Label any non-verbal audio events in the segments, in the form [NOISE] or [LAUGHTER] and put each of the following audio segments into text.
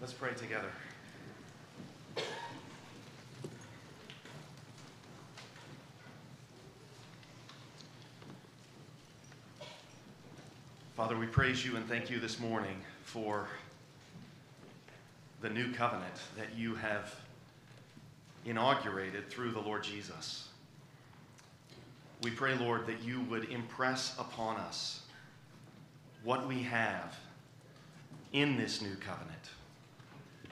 Let's pray together. Father, we praise you and thank you this morning for the new covenant that you have inaugurated through the Lord Jesus. We pray, Lord, that you would impress upon us what we have in this new covenant.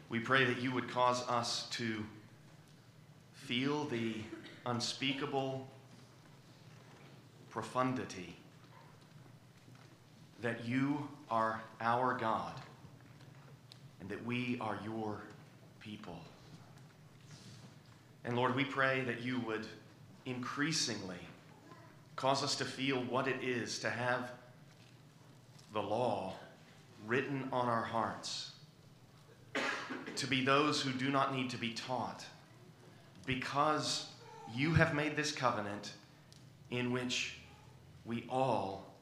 We pray that you would cause us to feel the unspeakable profundity that you are our God and that we are your people. And Lord, we pray that you would increasingly cause us to feel what it is to have the law written on our hearts, to be those who do not need to be taught, because you have made this covenant in which we all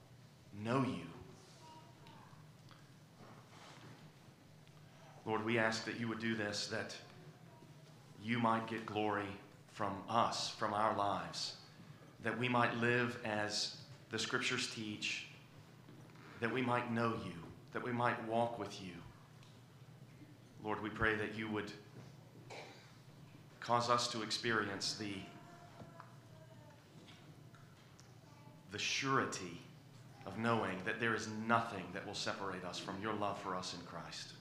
know you. Lord, we ask that you would do this, that you might get glory from us, from our lives, that we might live as the scriptures teach, that we might know you, that we might walk with you. Lord, we pray that you would cause us to experience the, the surety of knowing that there is nothing that will separate us from your love for us in Christ.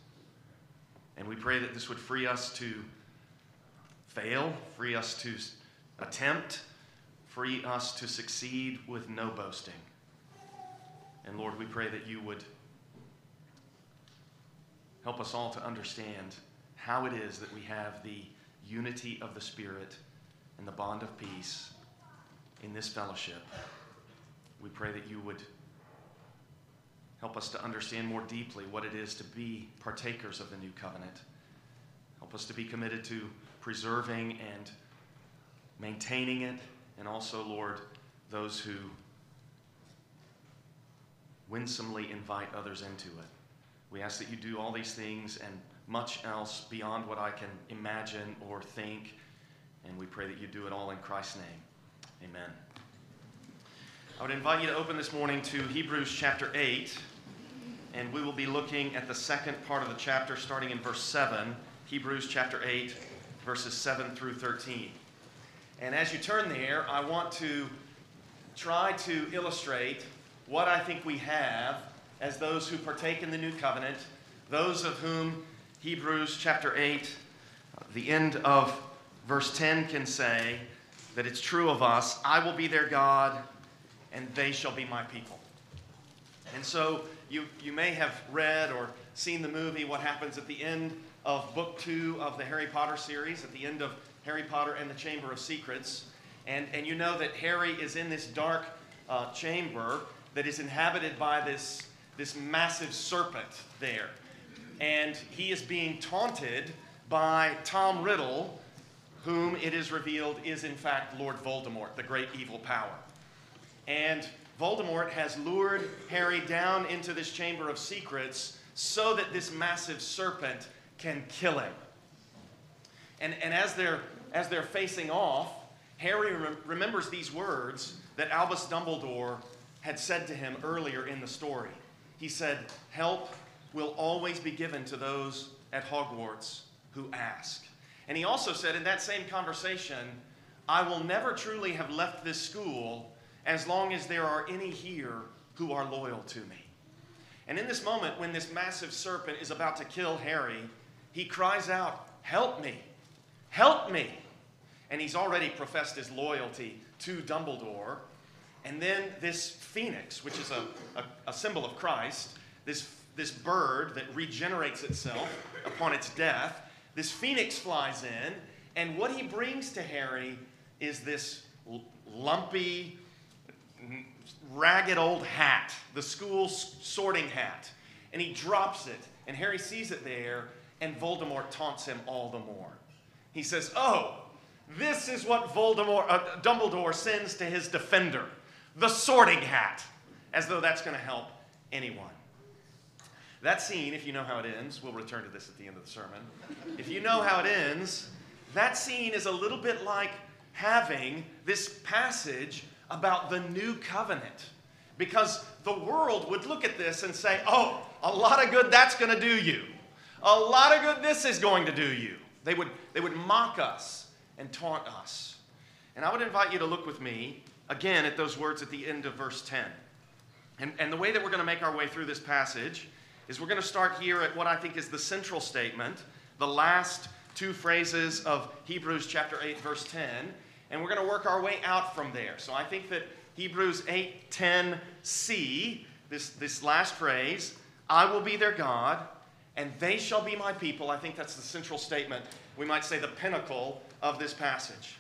And we pray that this would free us to fail, free us to attempt, free us to succeed with no boasting. And Lord, we pray that you would help us all to understand how it is that we have the unity of the Spirit and the bond of peace in this fellowship. We pray that you would Help us to understand more deeply what it is to be partakers of the new covenant. Help us to be committed to preserving and maintaining it, and also, Lord, those who winsomely invite others into it. We ask that you do all these things and much else beyond what I can imagine or think, and we pray that you do it all in Christ's name. Amen. I would invite you to open this morning to Hebrews chapter 8 and we will be looking at the second part of the chapter starting in verse 7, Hebrews chapter 8, verses 7 through 13. And as you turn there, I want to try to illustrate what I think we have as those who partake in the new covenant, those of whom Hebrews chapter 8, the end of verse 10 can say that it's true of us I will be their God, and they shall be my people. And so you, you may have read or seen the movie What Happens at the End of Book Two of the Harry Potter series, at the end of Harry Potter and the Chamber of Secrets. And, and you know that Harry is in this dark uh, chamber that is inhabited by this, this massive serpent there. And he is being taunted by Tom Riddle, whom it is revealed is in fact Lord Voldemort, the great evil power. And Voldemort has lured Harry down into this chamber of secrets so that this massive serpent can kill him. And, and as, they're, as they're facing off, Harry rem- remembers these words that Albus Dumbledore had said to him earlier in the story. He said, Help will always be given to those at Hogwarts who ask. And he also said in that same conversation, I will never truly have left this school as long as there are any here who are loyal to me. And in this moment, when this massive serpent is about to kill Harry, he cries out, Help me! Help me! And he's already professed his loyalty to Dumbledore. And then this phoenix, which is a, a, a symbol of Christ, this, this bird that regenerates itself upon its death, this phoenix flies in, and what he brings to Harry is this lumpy, ragged old hat, the school sorting hat. And he drops it, and Harry sees it there, and Voldemort taunts him all the more. He says, Oh, this is what Voldemort, uh, Dumbledore sends to his defender, the sorting hat, as though that's going to help anyone. That scene, if you know how it ends, we'll return to this at the end of the sermon. if you know how it ends, that scene is a little bit like having this passage about the new covenant. Because the world would look at this and say, oh, a lot of good that's going to do you. A lot of good this is going to do you. They would, they would mock us and taunt us. And I would invite you to look with me again at those words at the end of verse 10. And, and the way that we're going to make our way through this passage is we're going to start here at what I think is the central statement, the last two phrases of Hebrews chapter 8, verse 10, and we're going to work our way out from there. So I think that Hebrews 8, 10c, this, this last phrase, I will be their God, and they shall be my people. I think that's the central statement. We might say the pinnacle of this passage.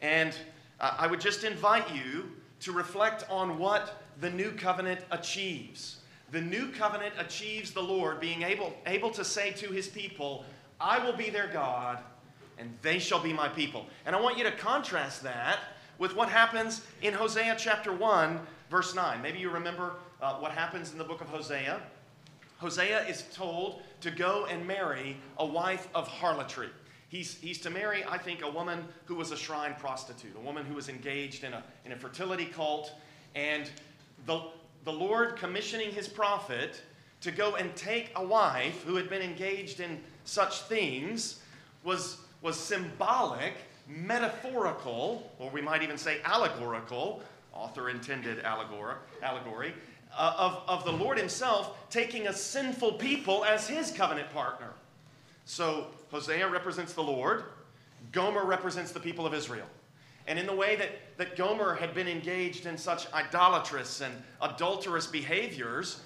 And I would just invite you to reflect on what the new covenant achieves the new covenant achieves the Lord being able, able to say to his people, I will be their God, and they shall be my people. And I want you to contrast that with what happens in Hosea chapter 1, verse 9. Maybe you remember uh, what happens in the book of Hosea. Hosea is told to go and marry a wife of harlotry. He's, he's to marry, I think, a woman who was a shrine prostitute, a woman who was engaged in a, in a fertility cult. And the, the Lord commissioning his prophet to go and take a wife who had been engaged in such things was, was symbolic, metaphorical, or we might even say allegorical, author intended allegory, allegory uh, of, of the Lord himself taking a sinful people as his covenant partner. So Hosea represents the Lord, Gomer represents the people of Israel. And in the way that, that Gomer had been engaged in such idolatrous and adulterous behaviors,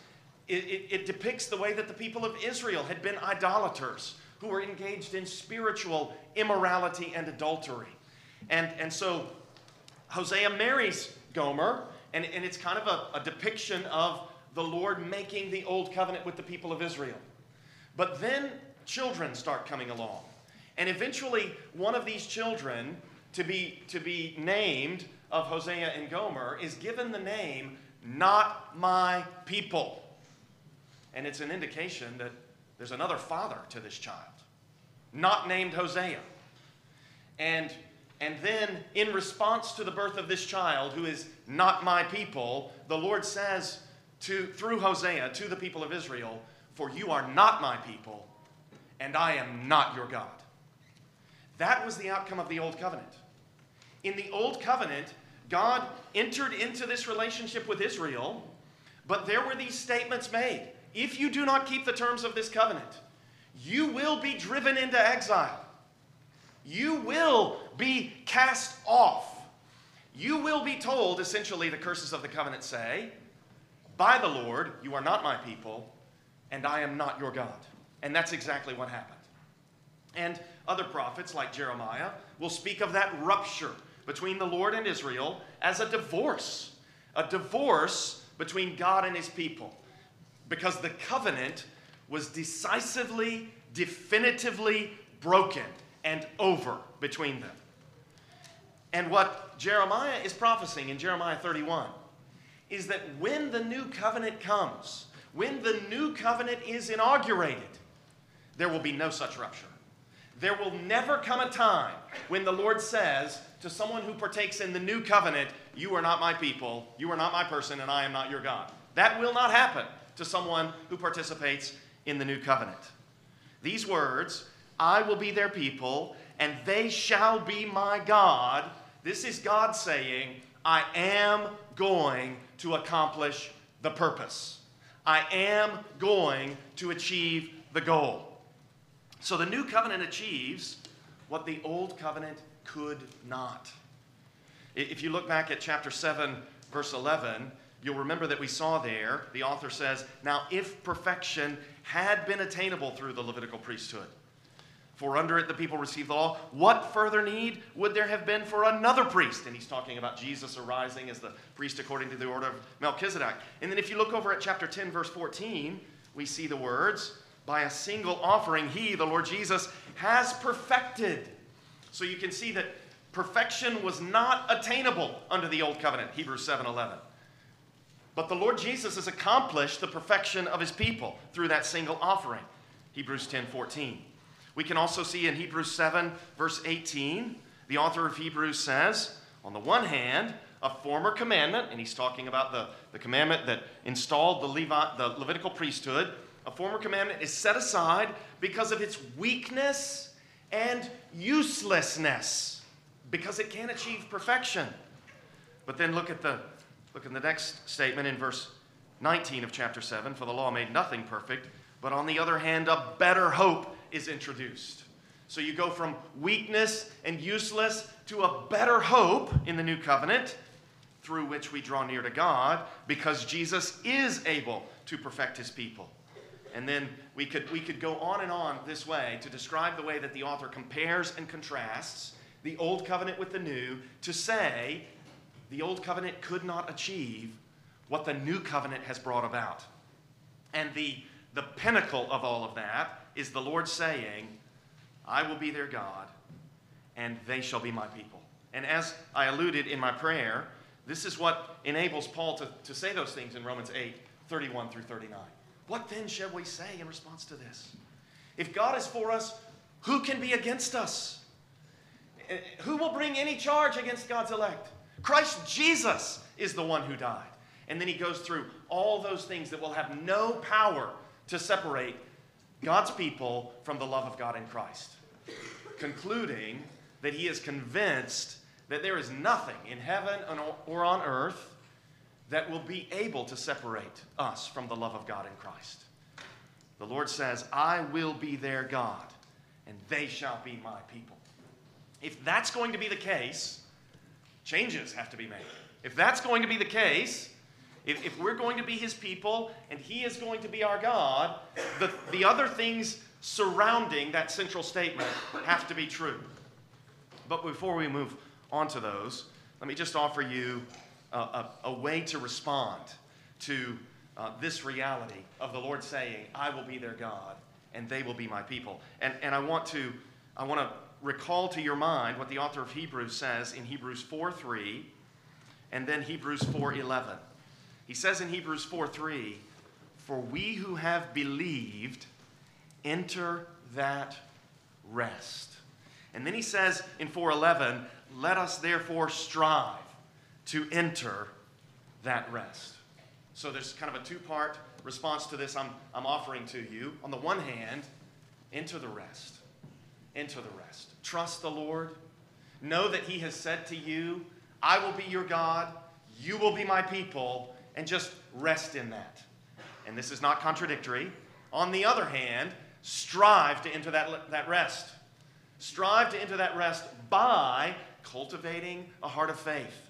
it, it, it, depicts the way that the people of Israel had been idolaters who were engaged in spiritual immorality and adultery. And, and so Hosea marries Gomer, and, and it's kind of a, a depiction of the Lord making the old covenant with the people of Israel. But then children start coming along. And eventually, one of these children to be, to be named of Hosea and Gomer is given the name, Not My People. And it's an indication that there's another father to this child, not named Hosea. And, and then, in response to the birth of this child, who is not my people, the Lord says to, through Hosea to the people of Israel, For you are not my people, and I am not your God. That was the outcome of the Old Covenant. In the Old Covenant, God entered into this relationship with Israel, but there were these statements made. If you do not keep the terms of this covenant, you will be driven into exile. You will be cast off. You will be told, essentially, the curses of the covenant say, By the Lord, you are not my people, and I am not your God. And that's exactly what happened. And other prophets, like Jeremiah, will speak of that rupture between the Lord and Israel as a divorce, a divorce between God and his people. Because the covenant was decisively, definitively broken and over between them. And what Jeremiah is prophesying in Jeremiah 31 is that when the new covenant comes, when the new covenant is inaugurated, there will be no such rupture. There will never come a time when the Lord says to someone who partakes in the new covenant, You are not my people, you are not my person, and I am not your God. That will not happen to someone who participates in the new covenant. These words, I will be their people, and they shall be my God. This is God saying, I am going to accomplish the purpose. I am going to achieve the goal. So the new covenant achieves what the old covenant could not. If you look back at chapter 7, verse 11, you'll remember that we saw there, the author says, Now if perfection had been attainable through the Levitical priesthood, for under it the people received the law, what further need would there have been for another priest? And he's talking about Jesus arising as the priest according to the order of Melchizedek. And then if you look over at chapter 10, verse 14, we see the words, by a single offering, he, the Lord Jesus, has perfected. So you can see that perfection was not attainable under the old covenant, Hebrews 7:11. But the Lord Jesus has accomplished the perfection of his people through that single offering. Hebrews 10:14. We can also see in Hebrews 7, verse 18, the author of Hebrews says, on the one hand, a former commandment, and he's talking about the, the commandment that installed the, Levi, the Levitical priesthood, a former commandment is set aside because of its weakness and uselessness, because it can't achieve perfection. But then look at the look at the next statement in verse 19 of chapter 7, for the law made nothing perfect, but on the other hand, a better hope is introduced. So you go from weakness and useless to a better hope in the new covenant through which we draw near to God because Jesus is able to perfect his people. And then we could, we could go on and on this way to describe the way that the author compares and contrasts the old covenant with the new to say the old covenant could not achieve what the new covenant has brought about. And the, the pinnacle of all of that is the Lord saying, I will be their God, and they shall be my people. And as I alluded in my prayer, this is what enables Paul to, to say those things in Romans 8 31 through 39. What then shall we say in response to this? If God is for us, who can be against us? Eh, who will bring any charge against God's elect? Christ Jesus is the one who died. And then he goes through all those things that will have no power to separate God's people from the love of God in Christ, concluding that he is convinced that there is nothing in heaven or on earth that will be able to separate us from the love of God in Christ. The Lord says, I will be their God, and they shall be my people. If that's going to be the case, changes have to be made. If that's going to be the case, if, if we're going to be his people and he is going to be our God, the, the other things surrounding that central statement have to be true. But before we move on to those, let me just offer you a, a, a way to respond to uh, this reality of the Lord saying, I will be their God and they will be my people. And, and I want to, I want to recall to your mind what the author of Hebrews says in Hebrews 4 3 and then Hebrews 4 11. He says in Hebrews 4 3, For we who have believed enter that rest. And then he says in 411, Let us therefore strive to enter that rest. So there's kind of a two part response to this I'm, I'm offering to you. On the one hand, enter the rest. Enter the rest. Trust the Lord. Know that He has said to you, I will be your God, you will be my people, and just rest in that. And this is not contradictory. On the other hand, strive to enter that, that rest. Strive to enter that rest by cultivating a heart of faith,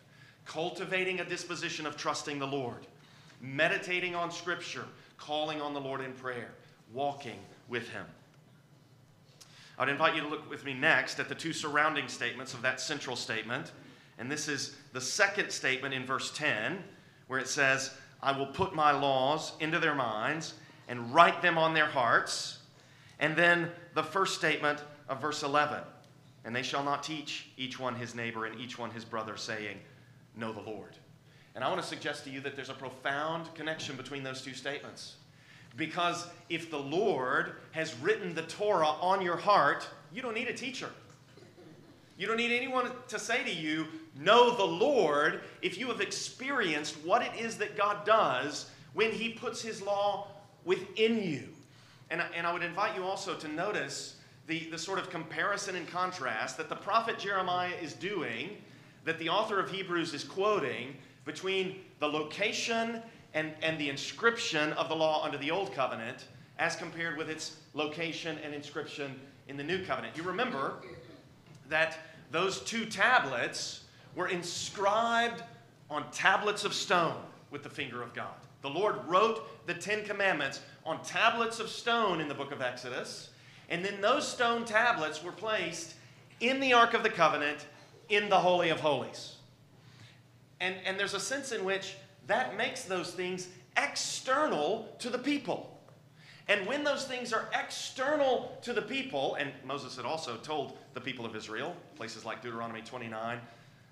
cultivating a disposition of trusting the Lord, meditating on Scripture, calling on the Lord in prayer, walking with Him. I'd invite you to look with me next at the two surrounding statements of that central statement. And this is the second statement in verse 10 where it says, I will put my laws into their minds and write them on their hearts. And then the first statement of verse 11, and they shall not teach each one his neighbor and each one his brother, saying, Know the Lord. And I want to suggest to you that there's a profound connection between those two statements. Because if the Lord has written the Torah on your heart, you don't need a teacher. You don't need anyone to say to you, Know the Lord, if you have experienced what it is that God does when He puts His law within you. And, and I would invite you also to notice the, the sort of comparison and contrast that the prophet Jeremiah is doing, that the author of Hebrews is quoting between the location and, and the inscription of the law under the Old Covenant as compared with its location and inscription in the New Covenant. You remember that those two tablets were inscribed on tablets of stone with the finger of God. The Lord wrote the Ten Commandments on tablets of stone in the book of Exodus, and then those stone tablets were placed in the Ark of the Covenant in the Holy of Holies. And, and there's a sense in which that makes those things external to the people. And when those things are external to the people, and Moses had also told the people of Israel, places like Deuteronomy 29,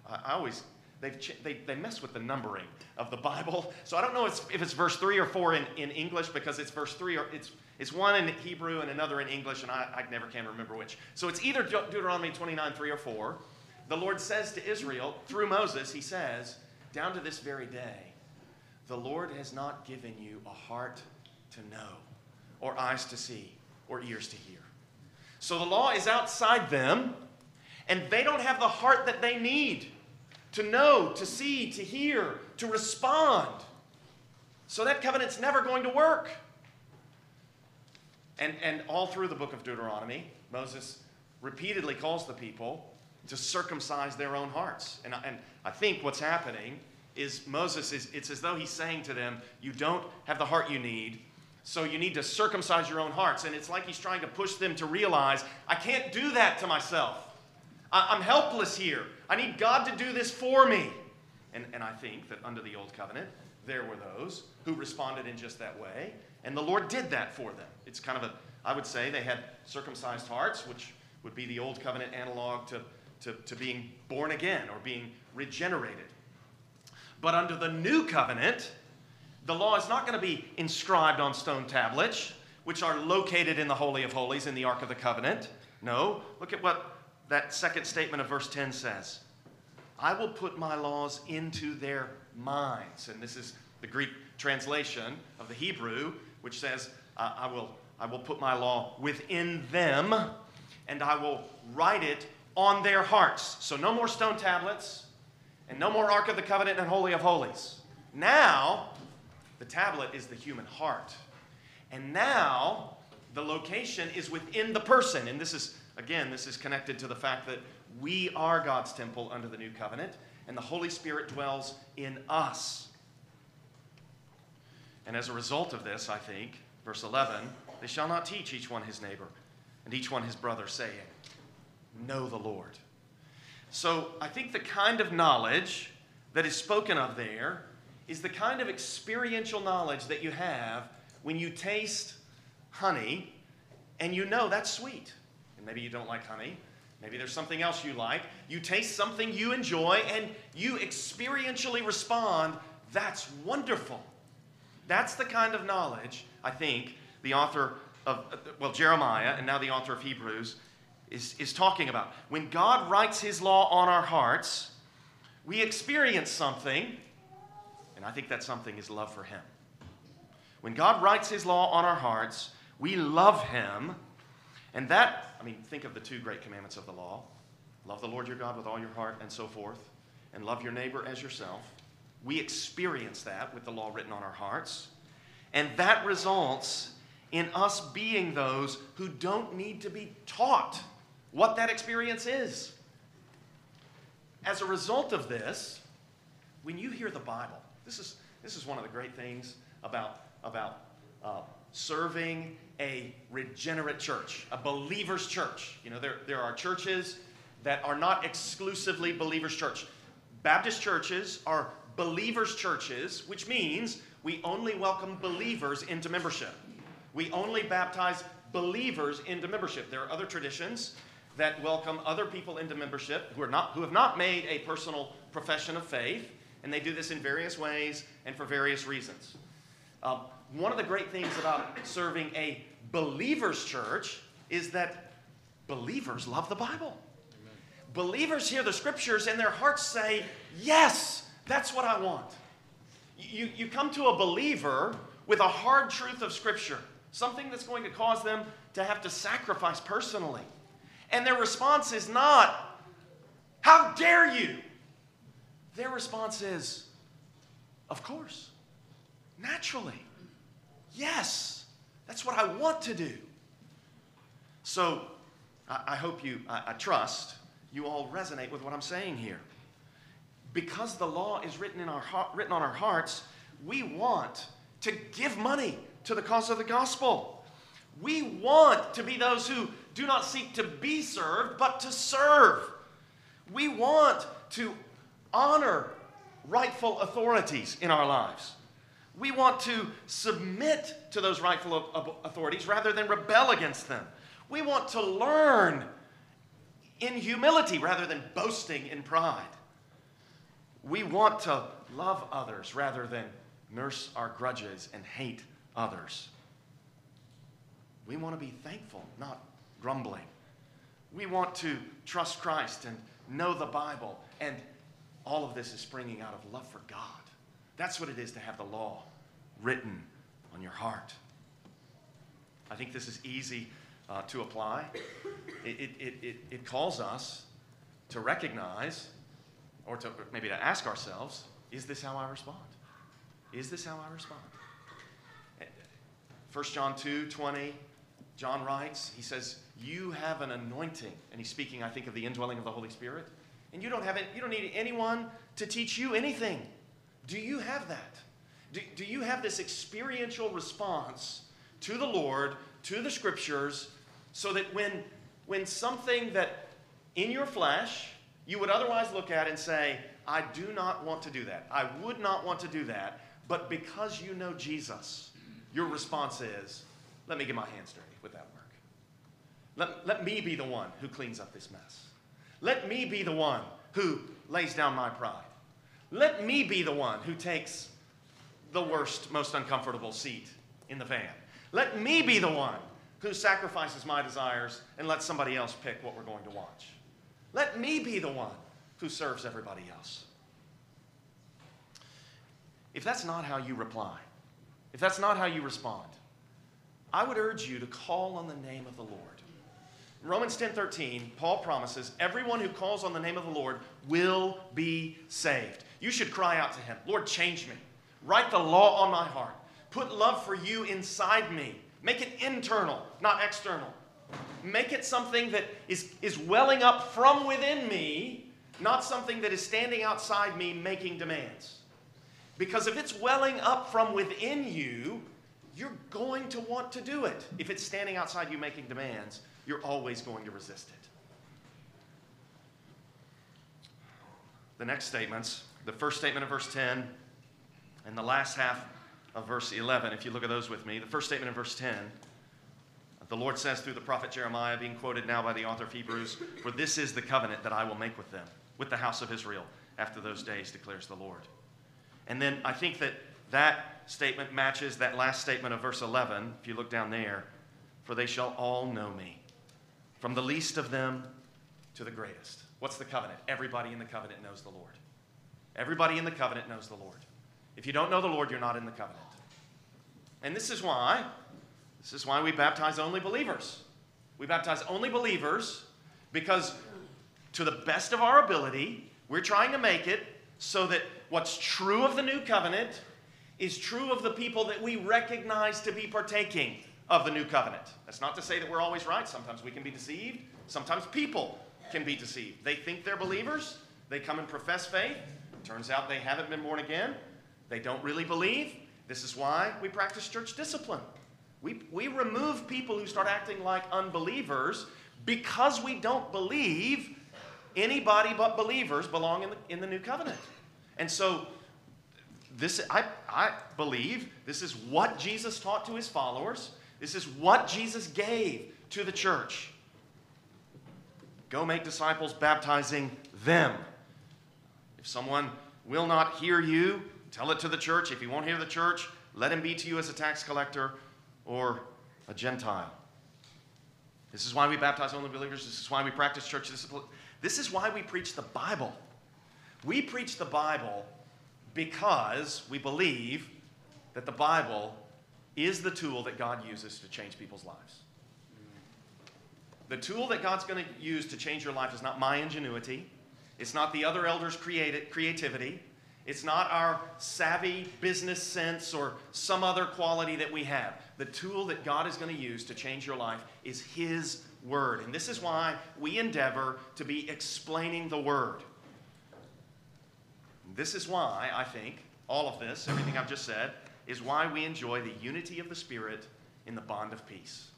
I always they've they, they mess with the numbering of the Bible. [LAUGHS] So I don't know if it's verse 3 or 4 in, in English because it's verse 3 or it's, it's one in Hebrew and another in English, and I, I never can remember which. So it's either De- Deuteronomy 29, 3 or 4. The Lord says to Israel, through Moses, He says, down to this very day, the Lord has not given you a heart to know, or eyes to see, or ears to hear. So the law is outside them, and they don't have the heart that they need to know, to see, to hear, to respond. So that covenant's never going to work. And, and all through the book of Deuteronomy, Moses repeatedly calls the people to circumcise their own hearts. And, and I think what's happening is Moses is, it's as though he's saying to them, You don't have the heart you need, so you need to circumcise your own hearts. And it's like he's trying to push them to realize, I can't do that to myself. I, am helpless here. I need God to do this for me. And, and I think that under the old covenant, there were those who responded in just that way. And the Lord did that for them. It's kind of a, I would say they had circumcised hearts, which would be the old covenant analog to, to, to being born again or being regenerated. But under the new covenant, the law is not going to be inscribed on stone tablets, which are located in the Holy of Holies in the Ark of the Covenant. No, look at what that second statement of verse 10 says I will put my laws into their minds. And this is the Greek translation of the Hebrew, which says, I, will, I will put my law within them, and I will write it on their hearts. So no more stone tablets, and no more Ark of the Covenant and Holy of Holies. Now, the tablet is the human heart. And now, the location is within the person. And this is Again, this is connected to the fact that we are God's temple under the new covenant, and the Holy Spirit dwells in us. And as a result of this, I think, verse 11, they shall not teach each one his neighbor and each one his brother, saying, Know the Lord. So I think the kind of knowledge that is spoken of there is the kind of experiential knowledge that you have when you taste honey and you know that's sweet. And maybe you don't like honey. Maybe there's something else you like. You taste something you enjoy and you experientially respond. That's wonderful. That's the kind of knowledge, I think, the author of, well, Jeremiah and now the author of Hebrews is, is talking about. When God writes his law on our hearts, we experience something, and I think that something is love for him. When God writes his law on our hearts, we love him and that, I mean, think of the two great commandments of the law love the Lord your God with all your heart and so forth, and love your neighbor as yourself. We experience that with the law written on our hearts. And that results in us being those who don't need to be taught what that experience is. As a result of this, when you hear the Bible, this is, this is one of the great things about, about uh, serving a regenerate church, a believer's church. You know, there, there are churches that are not exclusively believers' church. Baptist churches are believers' churches, which means we only welcome believers into membership. We only baptize believers into membership. There are other traditions that welcome other people into membership who, are not, who have not made a personal profession of faith, and they do this in various ways and for various reasons. Um, one of the great things about serving a believer's church is that believers love the Bible. Amen. Believers hear the scriptures and their hearts say, Yes, that's what I want. You, you come to a believer with a hard truth of scripture, something that's going to cause them to have to sacrifice personally. And their response is not, How dare you? Their response is, Of course, naturally. Yes, that's what I want to do. So I, I hope you, I, I trust you all resonate with what I'm saying here. Because the law is written, in our, written on our hearts, we want to give money to the cause of the gospel. We want to be those who do not seek to be served, but to serve. We want to honor rightful authorities in our lives. We want to submit to those rightful authorities rather than rebel against them. We want to learn in humility rather than boasting in pride. We want to love others rather than nurse our grudges and hate others. We want to be thankful, not grumbling. We want to trust Christ and know the Bible. And all of this is springing out of love for God. That's what it is to have the law written on your heart. I think this is easy uh, to apply. It, it, it, it calls us to recognize, or to maybe to ask ourselves, is this how I respond? Is this how I respond? 1 John 2 20, John writes, he says, You have an anointing. And he's speaking, I think, of the indwelling of the Holy Spirit. And you don't have it, you don't need anyone to teach you anything. Do you have that? Do, do you have this experiential response to the Lord, to the scriptures, so that when, when something that in your flesh you would otherwise look at and say, I do not want to do that. I would not want to do that. But because you know Jesus, your response is, let me get my hands dirty with that work. Let, let me be the one who cleans up this mess. Let me be the one who lays down my pride. Let me be the one who takes the worst, most uncomfortable seat in the van. Let me be the one who sacrifices my desires and lets somebody else pick what we're going to watch. Let me be the one who serves everybody else. If that's not how you reply, if that's not how you respond, I would urge you to call on the name of the Lord. Romans 10:13, Paul promises everyone who calls on the name of the Lord will be saved. You should cry out to him, Lord, change me. Write the law on my heart. Put love for you inside me. Make it internal, not external. Make it something that is, is welling up from within me, not something that is standing outside me making demands. Because if it's welling up from within you, you're going to want to do it. If it's standing outside you making demands, you're always going to resist it. The next statements, the first statement of verse 10 and the last half of verse 11, if you look at those with me, the first statement in verse 10, the Lord says through the prophet Jeremiah, being quoted now by the author of Hebrews, For this is the covenant that I will make with them, with the house of Israel, after those days, declares the Lord. And then I think that that statement matches that last statement of verse 11, if you look down there, For they shall all know me, from the least of them to the greatest. What's the covenant? Everybody in the covenant knows the Lord. Everybody in the covenant knows the Lord. If you don't know the Lord, you're not in the covenant. And this is why, this is why we baptize only believers. We baptize only believers because, to the best of our ability, we're trying to make it so that what's true of the new covenant is true of the people that we recognize to be partaking of the new covenant. That's not to say that we're always right. Sometimes we can be deceived. Sometimes people can be deceived. They think they're believers, they come and profess faith. Turns out they haven't been born again. They don't really believe. This is why we practice church discipline. We, we remove people who start acting like unbelievers because we don't believe anybody but believers belong in the, in the new covenant. And so, this, I, I believe this is what Jesus taught to his followers. This is what Jesus gave to the church. Go make disciples, baptizing them. If someone will not hear you, tell it to the church. If he won't hear the church, let him be to you as a tax collector or a Gentile. This is why we baptize only believers. This is why we practice church discipline. This is why we preach the Bible. We preach the Bible because we believe that the Bible is the tool that God uses to change people's lives. The tool that God's going to use to change your life is not my ingenuity. It's not the other elders' creati- creativity. It's not our savvy business sense or some other quality that we have. The tool that God is going to use to change your life is His Word. And this is why we endeavor to be explaining the Word. This is why I think all of this, everything I've just said, is why we enjoy the unity of the Spirit in the bond of peace.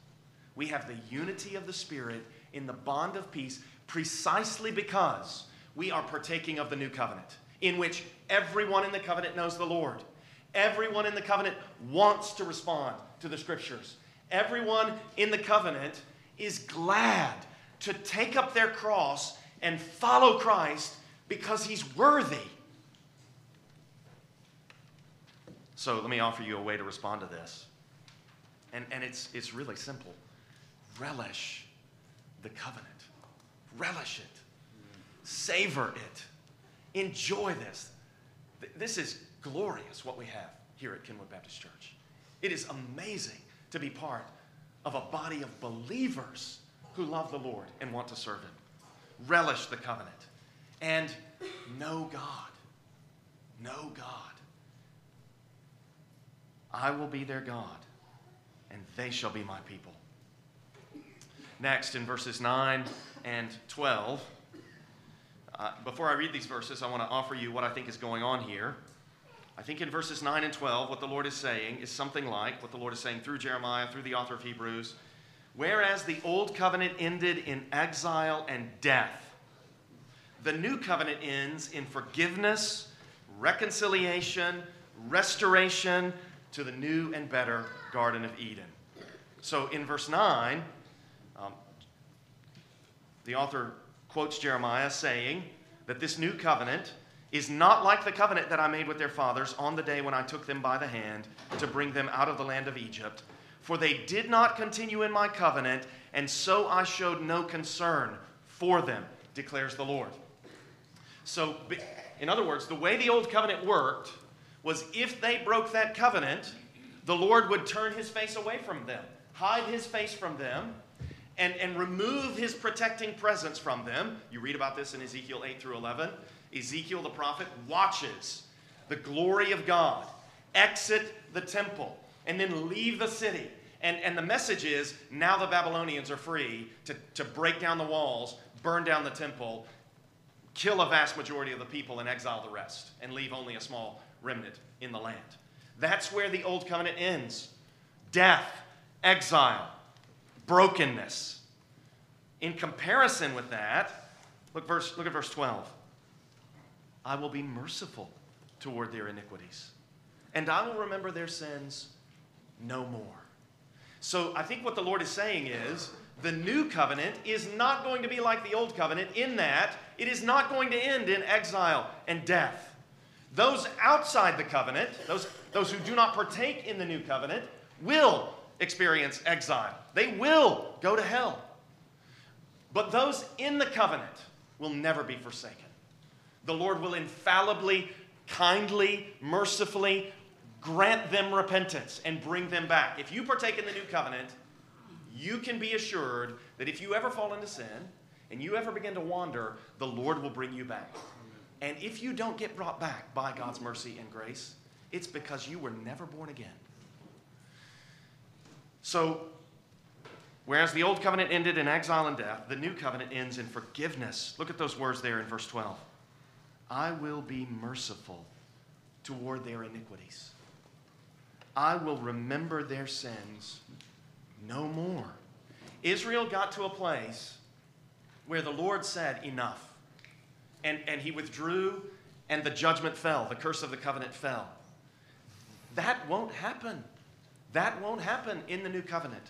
We have the unity of the Spirit in the bond of peace precisely because we are partaking of the new covenant, in which everyone in the covenant knows the Lord. Everyone in the covenant wants to respond to the scriptures. Everyone in the covenant is glad to take up their cross and follow Christ because he's worthy. So let me offer you a way to respond to this. And, and it's, it's really simple relish the covenant, relish it, savor it, enjoy this. This is glorious what we have here at Kenwood Baptist Church. It is amazing to be part of a body of believers who love the Lord and want to serve Him. Relish the covenant and know God. Know God. I will be their God, and they shall be my people. Next, in verses 9 and 12, uh, before I read these verses, I want to offer you what I think is going on here. I think in verses 9 and 12, what the Lord is saying is something like what the Lord is saying through Jeremiah, through the author of Hebrews. Whereas the old covenant ended in exile and death, the new covenant ends in forgiveness, reconciliation, restoration to the new and better Garden of Eden. So in verse 9, um, the author quotes Jeremiah saying that this new covenant is not like the covenant that I made with their fathers on the day when I took them by the hand to bring them out of the land of Egypt. For they did not continue in my covenant, and so I showed no concern for them, declares the Lord. So, in other words, the way the old covenant worked was if they broke that covenant, the Lord would turn his face away from them, hide his face from them, and, and remove his protecting presence from them. You read about this in Ezekiel 8 through 11. Ezekiel the prophet watches the glory of God exit the temple and then leave the city. And, and the message is now the Babylonians are free to, to break down the walls, burn down the temple, kill a vast majority of the people, and exile the rest, and leave only a small remnant in the land. That's where the old covenant ends death, exile, brokenness. In comparison with that, look, verse, look at verse 12. I will be merciful toward their iniquities, and I will remember their sins no more. So I think what the Lord is saying is the new covenant is not going to be like the old covenant in that it is not going to end in exile and death. Those outside the covenant, those, those who do not partake in the new covenant, will experience exile. They will go to hell. But those in the covenant will never be forsaken the Lord will infallibly, kindly, mercifully grant them repentance and bring them back. If you partake in the new covenant, you can be assured that if you ever fall into sin and you ever begin to wander, the Lord will bring you back. And if you don't get brought back by God's mercy and grace, it's because you were never born again. So, whereas the old covenant ended in exile and death, the new covenant ends in forgiveness. Look at those words there in verse 12. I will be merciful toward their iniquities. I will remember their sins no more. Israel got to a place where the Lord said, Enough. And, and he withdrew, and the judgment fell. The curse of the covenant fell. That won't happen. That won't happen in the new covenant.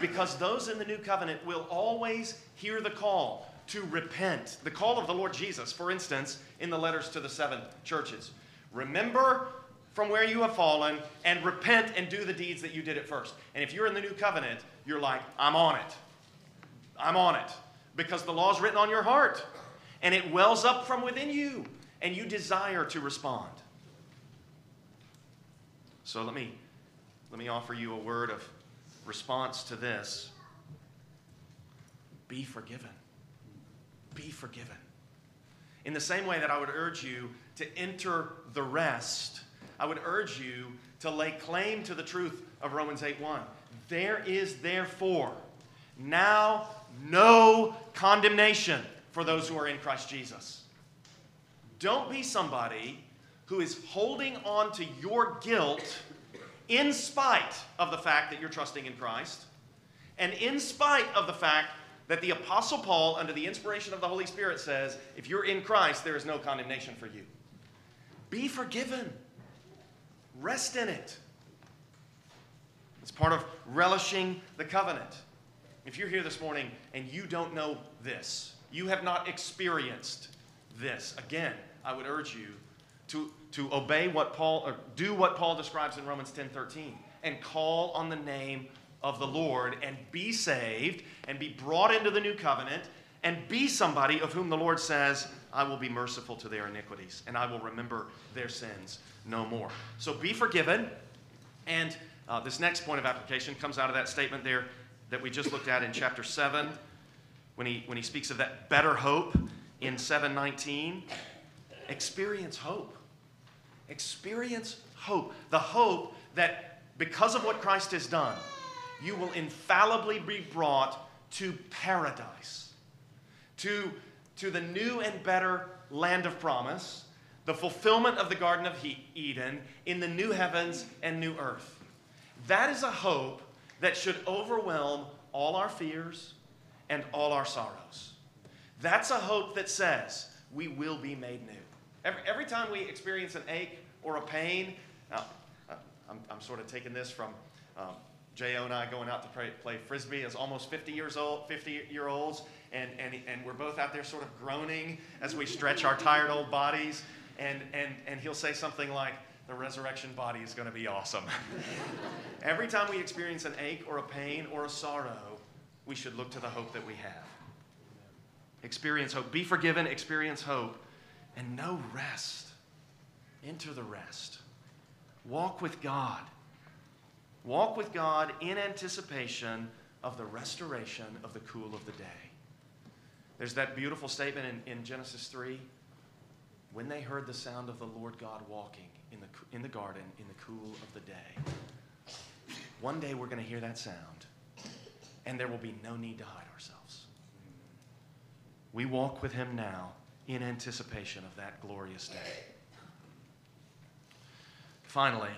Because those in the new covenant will always hear the call to repent. The call of the Lord Jesus, for instance, in the letters to the seven churches. Remember from where you have fallen and repent and do the deeds that you did at first. And if you're in the new covenant, you're like, I'm on it. I'm on it. Because the law is written on your heart and it wells up from within you and you desire to respond. So let me, let me offer you a word of response to this. Be forgiven be forgiven. In the same way that I would urge you to enter the rest, I would urge you to lay claim to the truth of Romans 8:1. There is therefore now no condemnation for those who are in Christ Jesus. Don't be somebody who is holding on to your guilt in spite of the fact that you're trusting in Christ and in spite of the fact that the Apostle Paul, under the inspiration of the Holy Spirit, says if you're in Christ, there is no condemnation for you. Be forgiven, rest in it. It's part of relishing the covenant. If you're here this morning and you don't know this, you have not experienced this, again, I would urge you to, to obey what Paul, or do what Paul describes in Romans 10 13, and call on the name of the Lord and be saved and be brought into the new covenant and be somebody of whom the Lord says, I will be merciful to their iniquities and I will remember their sins no more. So be forgiven. And uh, this next point of application comes out of that statement there that we just looked at in chapter 7 when he, when he speaks of that better hope in 719. Experience hope. Experience hope. The hope that because of what Christ has done, you will infallibly be brought to paradise, to, to the new and better land of promise, the fulfillment of the Garden of Eden in the new heavens and new earth. That is a hope that should overwhelm all our fears and all our sorrows. That's a hope that says we will be made new. Every, every time we experience an ache or a pain, now, I'm, I'm sort of taking this from um, Jo and I going out to play, play frisbee as almost 50 years old, 50 year olds, and, and, and we're both out there sort of groaning as we stretch our tired old bodies. And, and, and he'll say something like, the resurrection body is going to be awesome. [LAUGHS] Every time we experience an ache or a pain or a sorrow, we should look to the hope that we have. Experience hope. Be forgiven, experience hope, and know rest. Enter the rest. Walk with God. Walk with God in anticipation of the restoration of the cool of the day. There's that beautiful statement in, in Genesis 3 when they heard the sound of the Lord God walking in the, in the garden in the cool of the day. One day we're going to hear that sound, and there will be no need to hide ourselves. We walk with Him now in anticipation of that glorious day. Finally,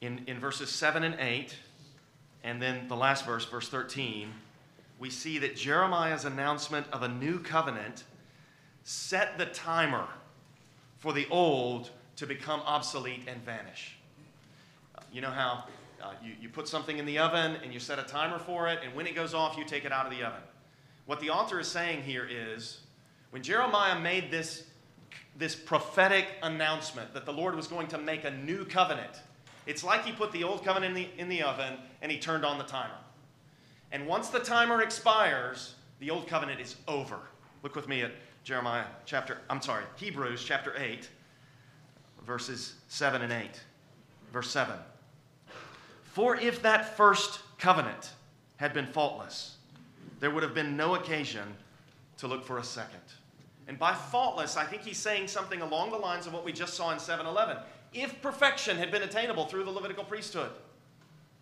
in, in verses 7 and 8, and then the last verse, verse 13, we see that Jeremiah's announcement of a new covenant set the timer for the old to become obsolete and vanish. You know how uh, you, you put something in the oven and you set a timer for it, and when it goes off, you take it out of the oven. What the author is saying here is when Jeremiah made this, this prophetic announcement that the Lord was going to make a new covenant, it's like he put the old covenant in the, in the oven and he turned on the timer. And once the timer expires, the old covenant is over. Look with me at Jeremiah chapter, I'm sorry, Hebrews chapter 8, verses 7 and 8. Verse 7. For if that first covenant had been faultless, there would have been no occasion to look for a second. And by faultless, I think he's saying something along the lines of what we just saw in 711. If perfection had been attainable through the Levitical priesthood,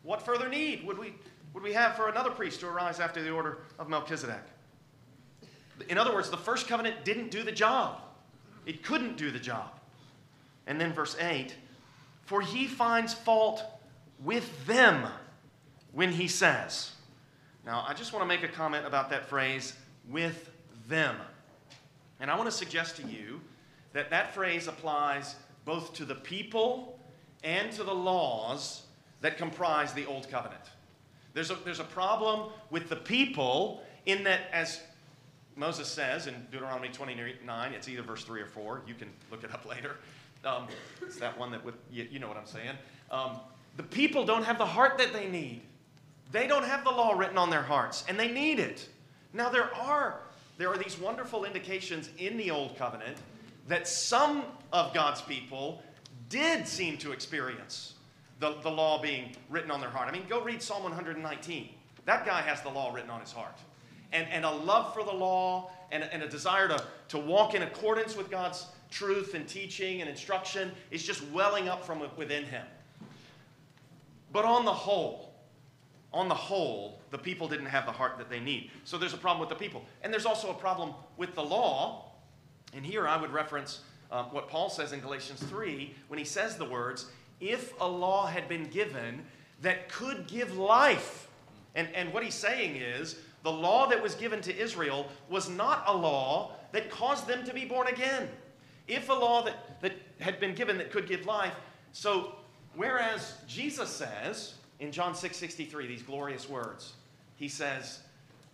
what further need would we, would we have for another priest to arise after the order of Melchizedek? In other words, the first covenant didn't do the job, it couldn't do the job. And then verse 8 For he finds fault with them when he says, Now, I just want to make a comment about that phrase, with them. And I want to suggest to you that that phrase applies both to the people and to the laws that comprise the Old Covenant. There's a, there's a problem with the people in that, as Moses says in Deuteronomy 29, it's either verse 3 or 4. You can look it up [LAUGHS] later. Um, it's that one that, with, you, you know what I'm saying. Um, the people don't have the heart that they need. They don't have the law written on their hearts, and they need it. Now, there are, there are these wonderful indications in the Old Covenant that some of God's people did seem to experience the, the law being written on their heart. I mean, go read Psalm 119. That guy has the law written on his heart. And, and a love for the law and, and a desire to, to walk in accordance with God's truth and teaching and instruction is just welling up from within him. But on the whole, on the whole, the people didn't have the heart that they need. So there's a problem with the people. And there's also a problem with the law. And here I would reference um, what Paul says in Galatians 3 when he says the words, if a law had been given that could give life. And, and what he's saying is, the law that was given to Israel was not a law that caused them to be born again. If a law that, that had been given that could give life, so whereas Jesus says in John 6 63, these glorious words, he says,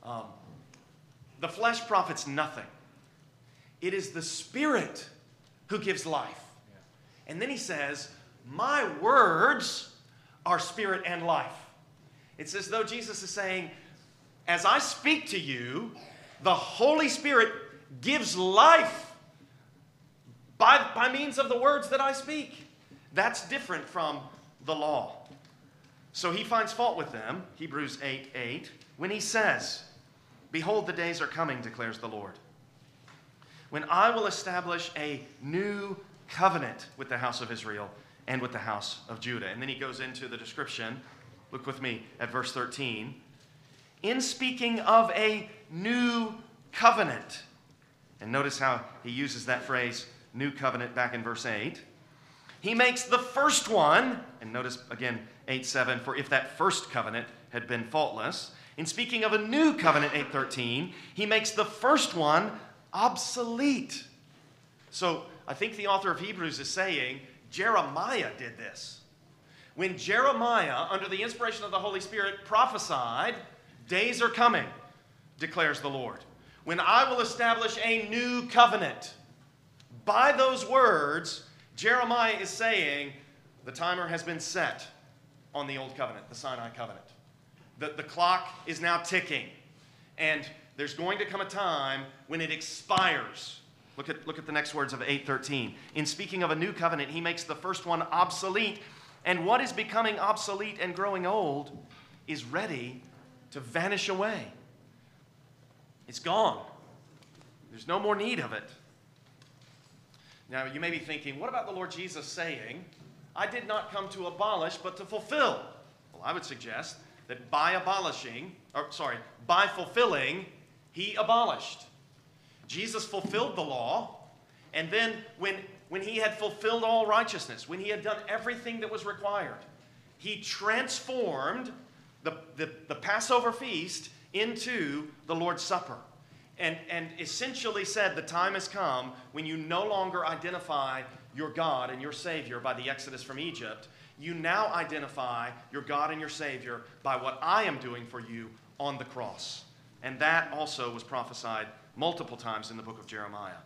um, The flesh profits nothing. It is the Spirit who gives life. And then he says, My words are spirit and life. It's as though Jesus is saying, As I speak to you, the Holy Spirit gives life by, by means of the words that I speak. That's different from the law. So he finds fault with them, Hebrews 8 8, when he says, Behold, the days are coming, declares the Lord, when I will establish a new covenant with the house of Israel and with the house of Judah. And then he goes into the description. Look with me at verse 13. In speaking of a new covenant, and notice how he uses that phrase, new covenant, back in verse 8. He makes the first one, and notice again 8 7, for if that first covenant had been faultless. In speaking of a new covenant, 813, he makes the first one obsolete. So I think the author of Hebrews is saying Jeremiah did this. When Jeremiah, under the inspiration of the Holy Spirit, prophesied, Days are coming, declares the Lord, when I will establish a new covenant. By those words, Jeremiah is saying the timer has been set on the old covenant, the Sinai covenant. The, the clock is now ticking. And there's going to come a time when it expires. Look at, look at the next words of 813. In speaking of a new covenant, he makes the first one obsolete. And what is becoming obsolete and growing old is ready to vanish away. It's gone. There's no more need of it. Now, you may be thinking, what about the Lord Jesus saying, I did not come to abolish, but to fulfill? Well, I would suggest that by abolishing, or sorry, by fulfilling, he abolished. Jesus fulfilled the law, and then when, when he had fulfilled all righteousness, when he had done everything that was required, he transformed the, the, the Passover feast into the Lord's Supper. And, and essentially said, The time has come when you no longer identify your God and your Savior by the Exodus from Egypt. You now identify your God and your Savior by what I am doing for you on the cross. And that also was prophesied multiple times in the book of Jeremiah.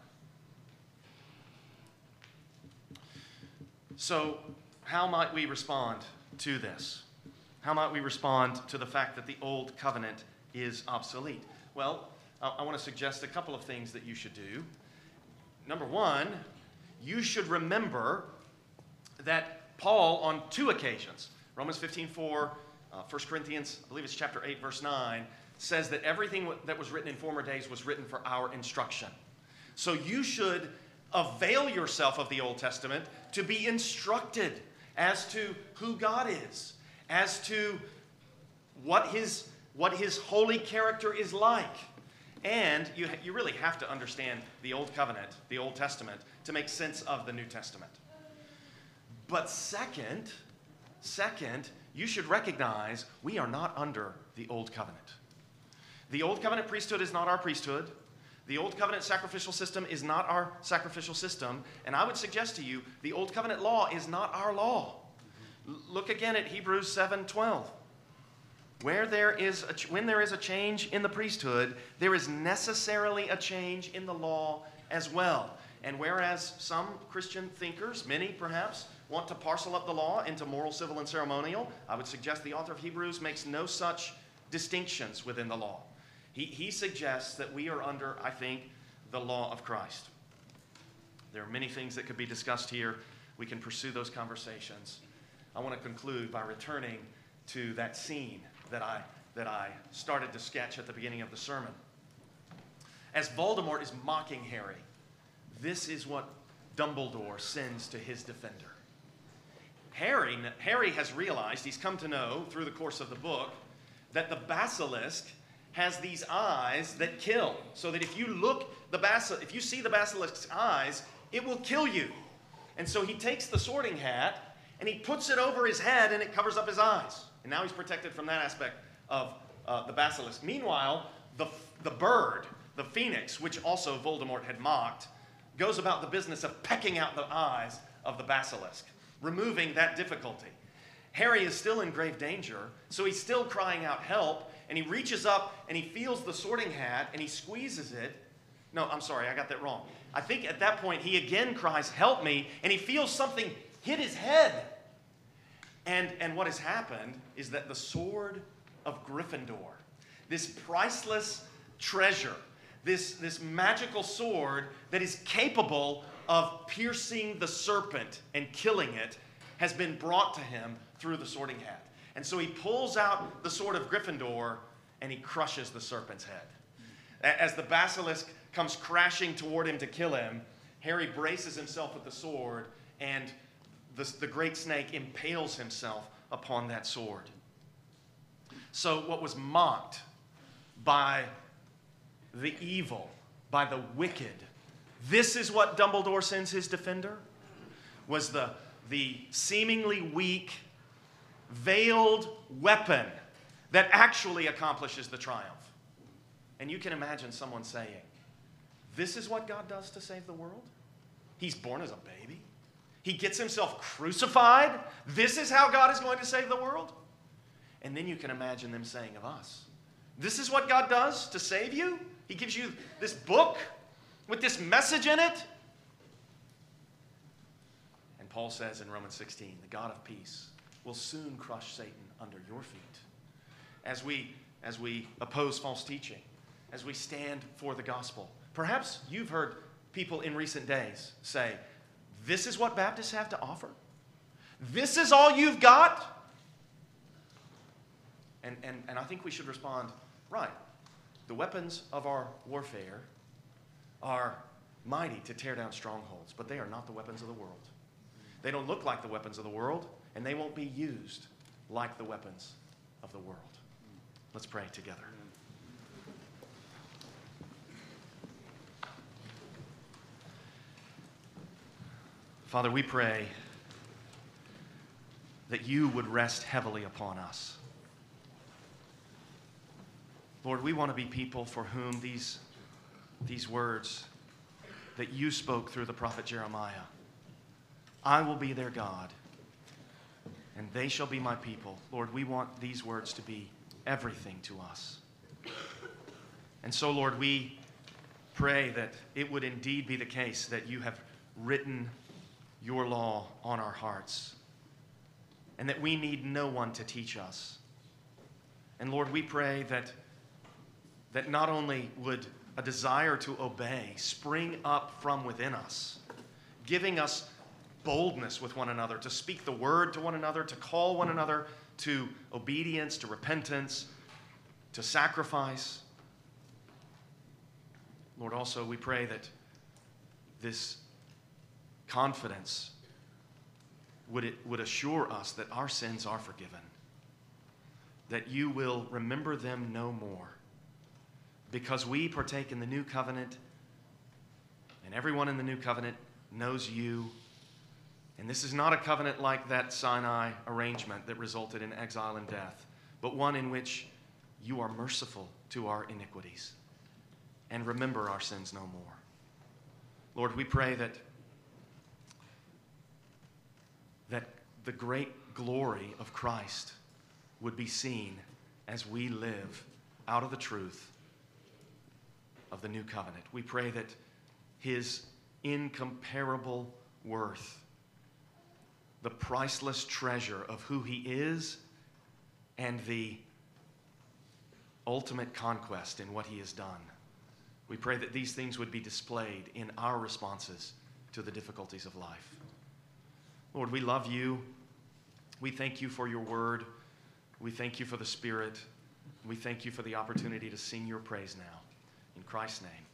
So, how might we respond to this? How might we respond to the fact that the old covenant is obsolete? Well, I want to suggest a couple of things that you should do. Number one, you should remember that Paul, on two occasions, Romans 15 4, uh, 1 Corinthians, I believe it's chapter 8, verse 9, says that everything that was written in former days was written for our instruction. So you should avail yourself of the Old Testament to be instructed as to who God is, as to what his, what his holy character is like. And you, you really have to understand the Old Covenant, the Old Testament, to make sense of the New Testament. But second, second, you should recognize we are not under the Old Covenant. The Old Covenant priesthood is not our priesthood. The Old Covenant sacrificial system is not our sacrificial system. And I would suggest to you, the Old Covenant law is not our law. Look again at Hebrews 7 12. Where there is a, when there is a change in the priesthood, there is necessarily a change in the law as well. And whereas some Christian thinkers, many perhaps, want to parcel up the law into moral, civil, and ceremonial, I would suggest the author of Hebrews makes no such distinctions within the law. He, he suggests that we are under, I think, the law of Christ. There are many things that could be discussed here. We can pursue those conversations. I want to conclude by returning to that scene that I, that I started to sketch at the beginning of the sermon. As Voldemort is mocking Harry, this is what Dumbledore sends to his defender. Harry, Harry has realized, he's come to know through the course of the book, that the basilisk has these eyes that kill. So that if you look the basil, if you see the basilisk's eyes, it will kill you. And so he takes the sorting hat and he puts it over his head and it covers up his eyes. And now he's protected from that aspect of uh, the basilisk. Meanwhile, the, the bird, the phoenix, which also Voldemort had mocked, goes about the business of pecking out the eyes of the basilisk, removing that difficulty. Harry is still in grave danger, so he's still crying out help, and he reaches up and he feels the sorting hat and he squeezes it, No, I'm sorry, I got that wrong. I think at that point he again cries, Help me, and he feels something hit his head. And, and what has happened is that the sword of Gryffindor, this priceless treasure, this, this magical sword that is capable of piercing the serpent and killing it, has been brought to him through the sorting hat. And so he pulls out the sword of Gryffindor and he crushes the serpent's head. As the basilisk comes crashing toward him to kill him, Harry braces himself with the sword and the, the great snake impales himself upon that sword. So, what was mocked by the evil, by the wicked, this is what Dumbledore sends his defender, was the, the seemingly weak, veiled weapon that actually accomplishes the triumph. And you can imagine someone saying, This is what God does to save the world? He's born as a baby. He gets himself crucified. This is how God is going to save the world? And then you can imagine them saying of us, This is what God does to save you? He gives you this book with this message in it. And Paul says in Romans 16, The God of peace will soon crush Satan under your feet. As we, as we oppose false teaching, as we stand for the gospel. Perhaps you've heard people in recent days say, this is what Baptists have to offer? This is all you've got? And, and, and I think we should respond right. The weapons of our warfare are mighty to tear down strongholds, but they are not the weapons of the world. They don't look like the weapons of the world, and they won't be used like the weapons of the world. Let's pray together. Father, we pray that you would rest heavily upon us. Lord, we want to be people for whom these, these words that you spoke through the prophet Jeremiah I will be their God, and they shall be my people. Lord, we want these words to be everything to us. And so, Lord, we pray that it would indeed be the case that you have written your law on our hearts, and that we need no one to teach us. And Lord, we pray that, that not only would a desire to obey spring up from within us, giving us boldness with one another, to speak the word to one another, to call one another to obedience, to repentance, to sacrifice. Lord, also we pray that this confidence would, it, would assure us that our sins are forgiven, that you will remember them no more, because we partake in the new covenant, and everyone in the new covenant knows you. And this is not a covenant like that Sinai arrangement that resulted in exile and death, but one in which you are merciful to our iniquities and remember our sins no more. Lord, we pray that that the great glory of Christ would be seen as we live out of the truth of the new covenant. We pray that his incomparable worth, the priceless treasure of who he is, and the ultimate conquest in what he has done. We pray that these things would be displayed in our responses to the difficulties of life. Lord, we love you. We thank you for your word. We thank you for the Spirit. We thank you for the opportunity to sing your praise now. In Christ's name.